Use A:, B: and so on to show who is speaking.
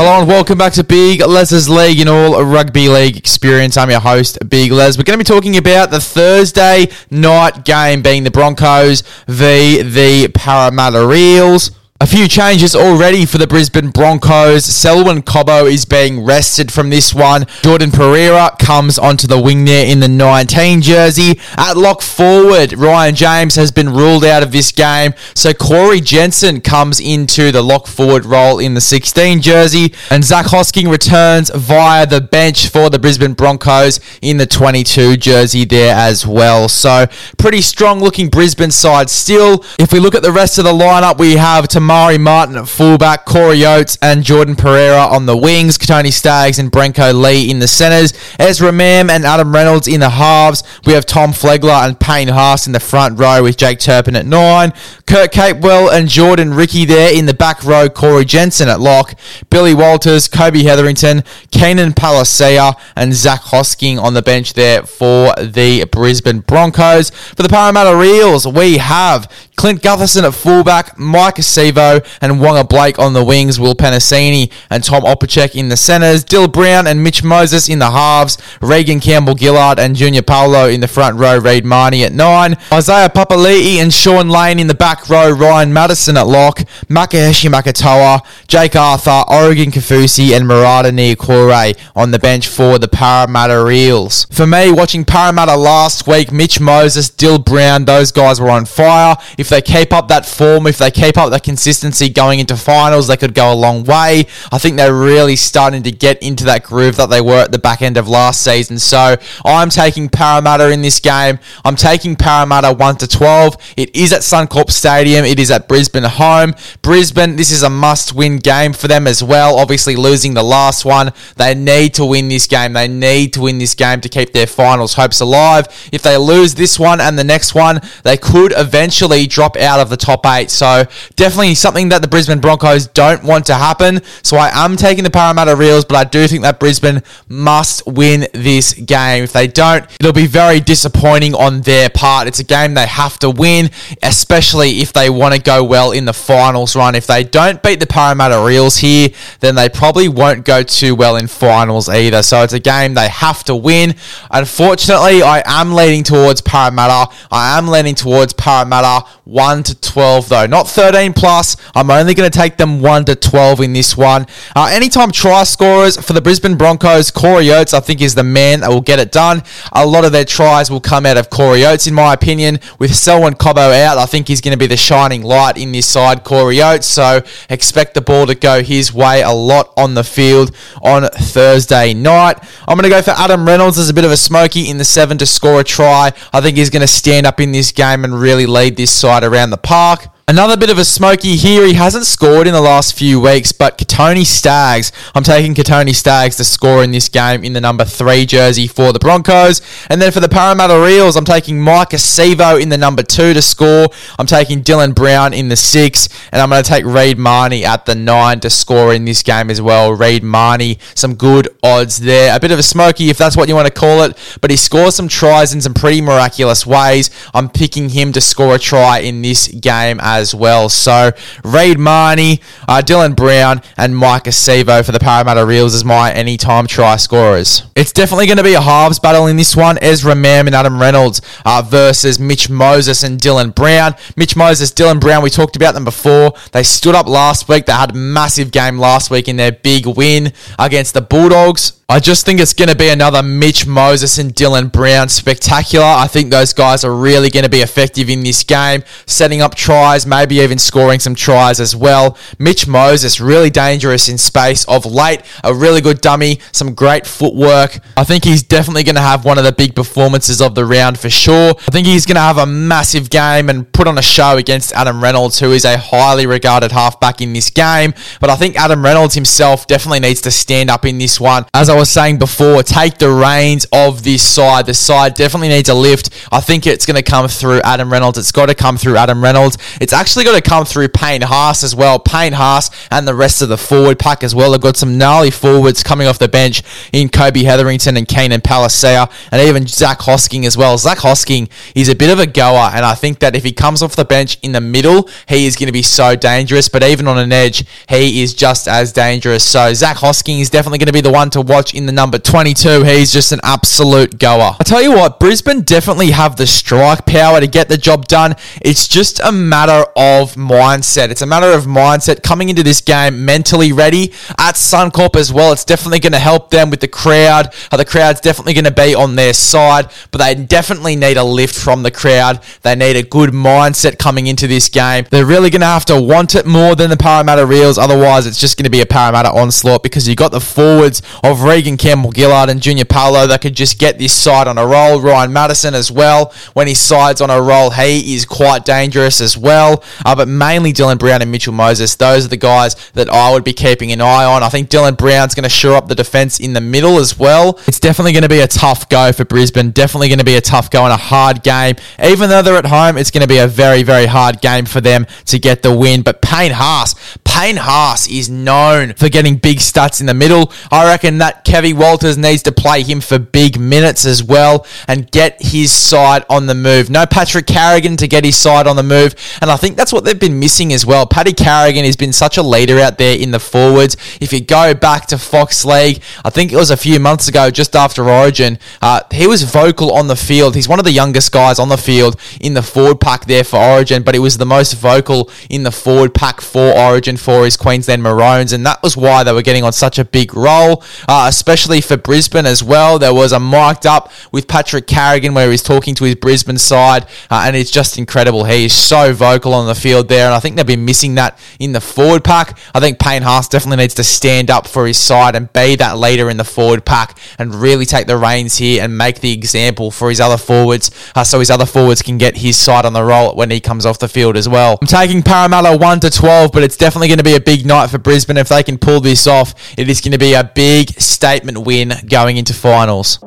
A: Hello and welcome back to Big Les's League and all rugby league experience. I'm your host, Big Les. We're going to be talking about the Thursday night game being the Broncos v the Parramatta Eels. A few changes already for the Brisbane Broncos. Selwyn Cobbo is being rested from this one. Jordan Pereira comes onto the wing there in the 19 jersey. At lock forward, Ryan James has been ruled out of this game. So Corey Jensen comes into the lock forward role in the 16 jersey. And Zach Hosking returns via the bench for the Brisbane Broncos in the 22 jersey there as well. So pretty strong looking Brisbane side still. If we look at the rest of the lineup, we have to Mari Martin at fullback, Corey Oates and Jordan Pereira on the wings, Tony Staggs and Brenko Lee in the centres, Ezra Mam and Adam Reynolds in the halves. We have Tom Flegler and Payne Haas in the front row with Jake Turpin at nine, Kurt Capewell and Jordan Riki there in the back row, Corey Jensen at lock, Billy Walters, Kobe Hetherington, Keenan Palasia and Zach Hosking on the bench there for the Brisbane Broncos. For the Parramatta Eels, we have Clint Gutherson at fullback, Maika Sivo and Waqa Blake on the wings, Will Penisini and Tom Opacic in the centres, Dill Brown and Mitch Moses in the halves, Reagan Campbell Gillard and Junior Paulo in the front row, Reed Mahoney at nine, Isaiah Papali'i and Shaun Lane in the back row, Ryan Matterson at lock, Makahesi Makatoa, Jake Arthur, Oregon Kafusi and Marata Niukore on the bench for the Parramatta Eels. For me, watching Parramatta last week, Mitch Moses, Dill Brown, those guys were on fire. If they keep up that form, if they keep up that consistency, consistency going into finals. They could go a long way. I think they're really starting to get into that groove that they were at the back end of last season. So I'm taking Parramatta in this game. I'm taking Parramatta 1 to 12. It is at Suncorp Stadium. It is at Brisbane home. Brisbane, this is a must win game for them as well. Obviously, losing the last one. They need to win this game. They need to win this game to keep their finals hopes alive. If they lose this one and the next one, they could eventually drop out of the top eight. So definitely something that the Brisbane Broncos don't want to happen. So I am taking the Parramatta Eels, but I do think that Brisbane must win this game. If they don't, it'll be very disappointing on their part. It's a game they have to win, especially if they want to go well in the finals run. If they don't beat the Parramatta Eels here, then they probably won't go too well in finals either. So it's a game they have to win. Unfortunately, I am leaning towards Parramatta. I am leaning towards Parramatta 1 to 12 though, not 13 plus plus. I'm only going to take them 1 to 12 in this one. Uh, anytime try scorers for the Brisbane Broncos, Corey Oates, I think, is the man that will get it done. A lot of their tries will come out of Corey Oates, in my opinion. With Selwyn Cobbo out, I think he's going to be the shining light in this side, Corey Oates. So expect the ball to go his way a lot on the field on Thursday night. I'm going to go for Adam Reynolds as a bit of a smoky in the seven to score a try. I think he's going to stand up in this game and really lead this side around the park. Another bit of a smoky here. He hasn't scored in the last few weeks, but Kotoni Staggs. I'm taking Kotoni Staggs to score in this game in the number three jersey for the Broncos. And then for the Parramatta Eels, I'm taking Maika Sivo in the number two to score. I'm taking Dylan Brown in the six, and I'm going to take Reed Mahoney at the nine to score in this game as well. Reed Mahoney, some good odds there. A bit of a smoky, if that's what you want to call it, but he scores some tries in some pretty miraculous ways. I'm picking him to score a try in this game as as well. So Reed Mahoney, uh, Dylan Brown, and Maika Sivo for the Parramatta Eels as my anytime try scorers. It's definitely going to be a halves battle in this one. Ezra Mam and Adam Reynolds uh, versus Mitch Moses and Dylan Brown. Mitch Moses, Dylan Brown, we talked about them before. They stood up last week. They had a massive game last week in their big win against the Bulldogs. I just think it's going to be another Mitch Moses and Dylan Brown spectacular. I think those guys are really going to be effective in this game, setting up tries, maybe even scoring some tries as well. Mitch Moses, really dangerous in space of late, a really good dummy, some great footwork. I think he's definitely going to have one of the big performances of the round for sure. I think he's going to have a massive game and put on a show against Adam Reynolds, who is a highly regarded halfback in this game. But I think Adam Reynolds himself definitely needs to stand up in this one. As I was saying before, take the reins of this side. The side definitely needs a lift. I think it's going to come through Adam Reynolds. It's got to come through Adam Reynolds. It's actually got to come through Payne Haas as well. Payne Haas and the rest of the forward pack as well. They've got some gnarly forwards coming off the bench in Kobe Hetherington and Keenan Palasia, and even Zach Hosking as well. Zach Hosking is a bit of a goer, and I think that if he comes off the bench in the middle, he is going to be so dangerous. But even on an edge, he is just as dangerous. So Zach Hosking is definitely going to be the one to watch in the number 22. He's just an absolute goer. I tell you what, Brisbane definitely have the strike power to get the job done. It's just a matter of mindset. It's a matter of mindset coming into this game mentally ready at Suncorp as well. It's definitely going to help them with the crowd. Uh, the crowd's definitely going to be on their side, but they definitely need a lift from the crowd. They need a good mindset coming into this game. They're really going to have to want it more than the Parramatta Eels. Otherwise, it's just going to be a Parramatta onslaught because you've got the forwards of Reagan Campbell Gillard and Junior Paulo that could just get this side on a roll. Ryan Matterson as well. When he sides on a roll, he is quite dangerous as well. Uh, but mainly Dylan Brown and Mitchell Moses. Those are the guys that I would be keeping an eye on. I think Dylan Brown's going to shore up the defence in the middle as well. It's definitely going to be a tough go for Brisbane. Definitely going to be a tough go and a hard game. Even though they're at home, it's going to be a very, very hard game for them to get the win. But Payne Haas, Payne Haas is known for getting big stats in the middle. I reckon that Kevin Walters needs to play him for big minutes as well and get his side on the move. No Patrick Carrigan to get his side on the move. And I think that's what they've been missing as well. Paddy Carrigan has been such a leader out there in the forwards. If you go back to Fox League, I think it was a few months ago, just after Origin, uh, he was vocal on the field. He's one of the youngest guys on the field in the forward pack there for Origin, but he was the most vocal in the forward pack for Origin for his Queensland Maroons, and that was why they were getting on such a big roll, uh, especially for Brisbane as well. There was a mic'd up with Patrick Carrigan where he's talking to his Brisbane side, uh, and it's just incredible. He is so vocal on the field there, and I think they've been missing that in the forward pack. I think Payne Haas definitely needs to stand up for his side and be that leader in the forward pack and really take the reins here and make the example for his other forwards uh, so his other forwards can get his side on the roll when he comes off the field as well. I'm taking Parramatta 1 to 12, but it's definitely going to be a big night for Brisbane. If they can pull this off, it is going to be a big statement win going into finals.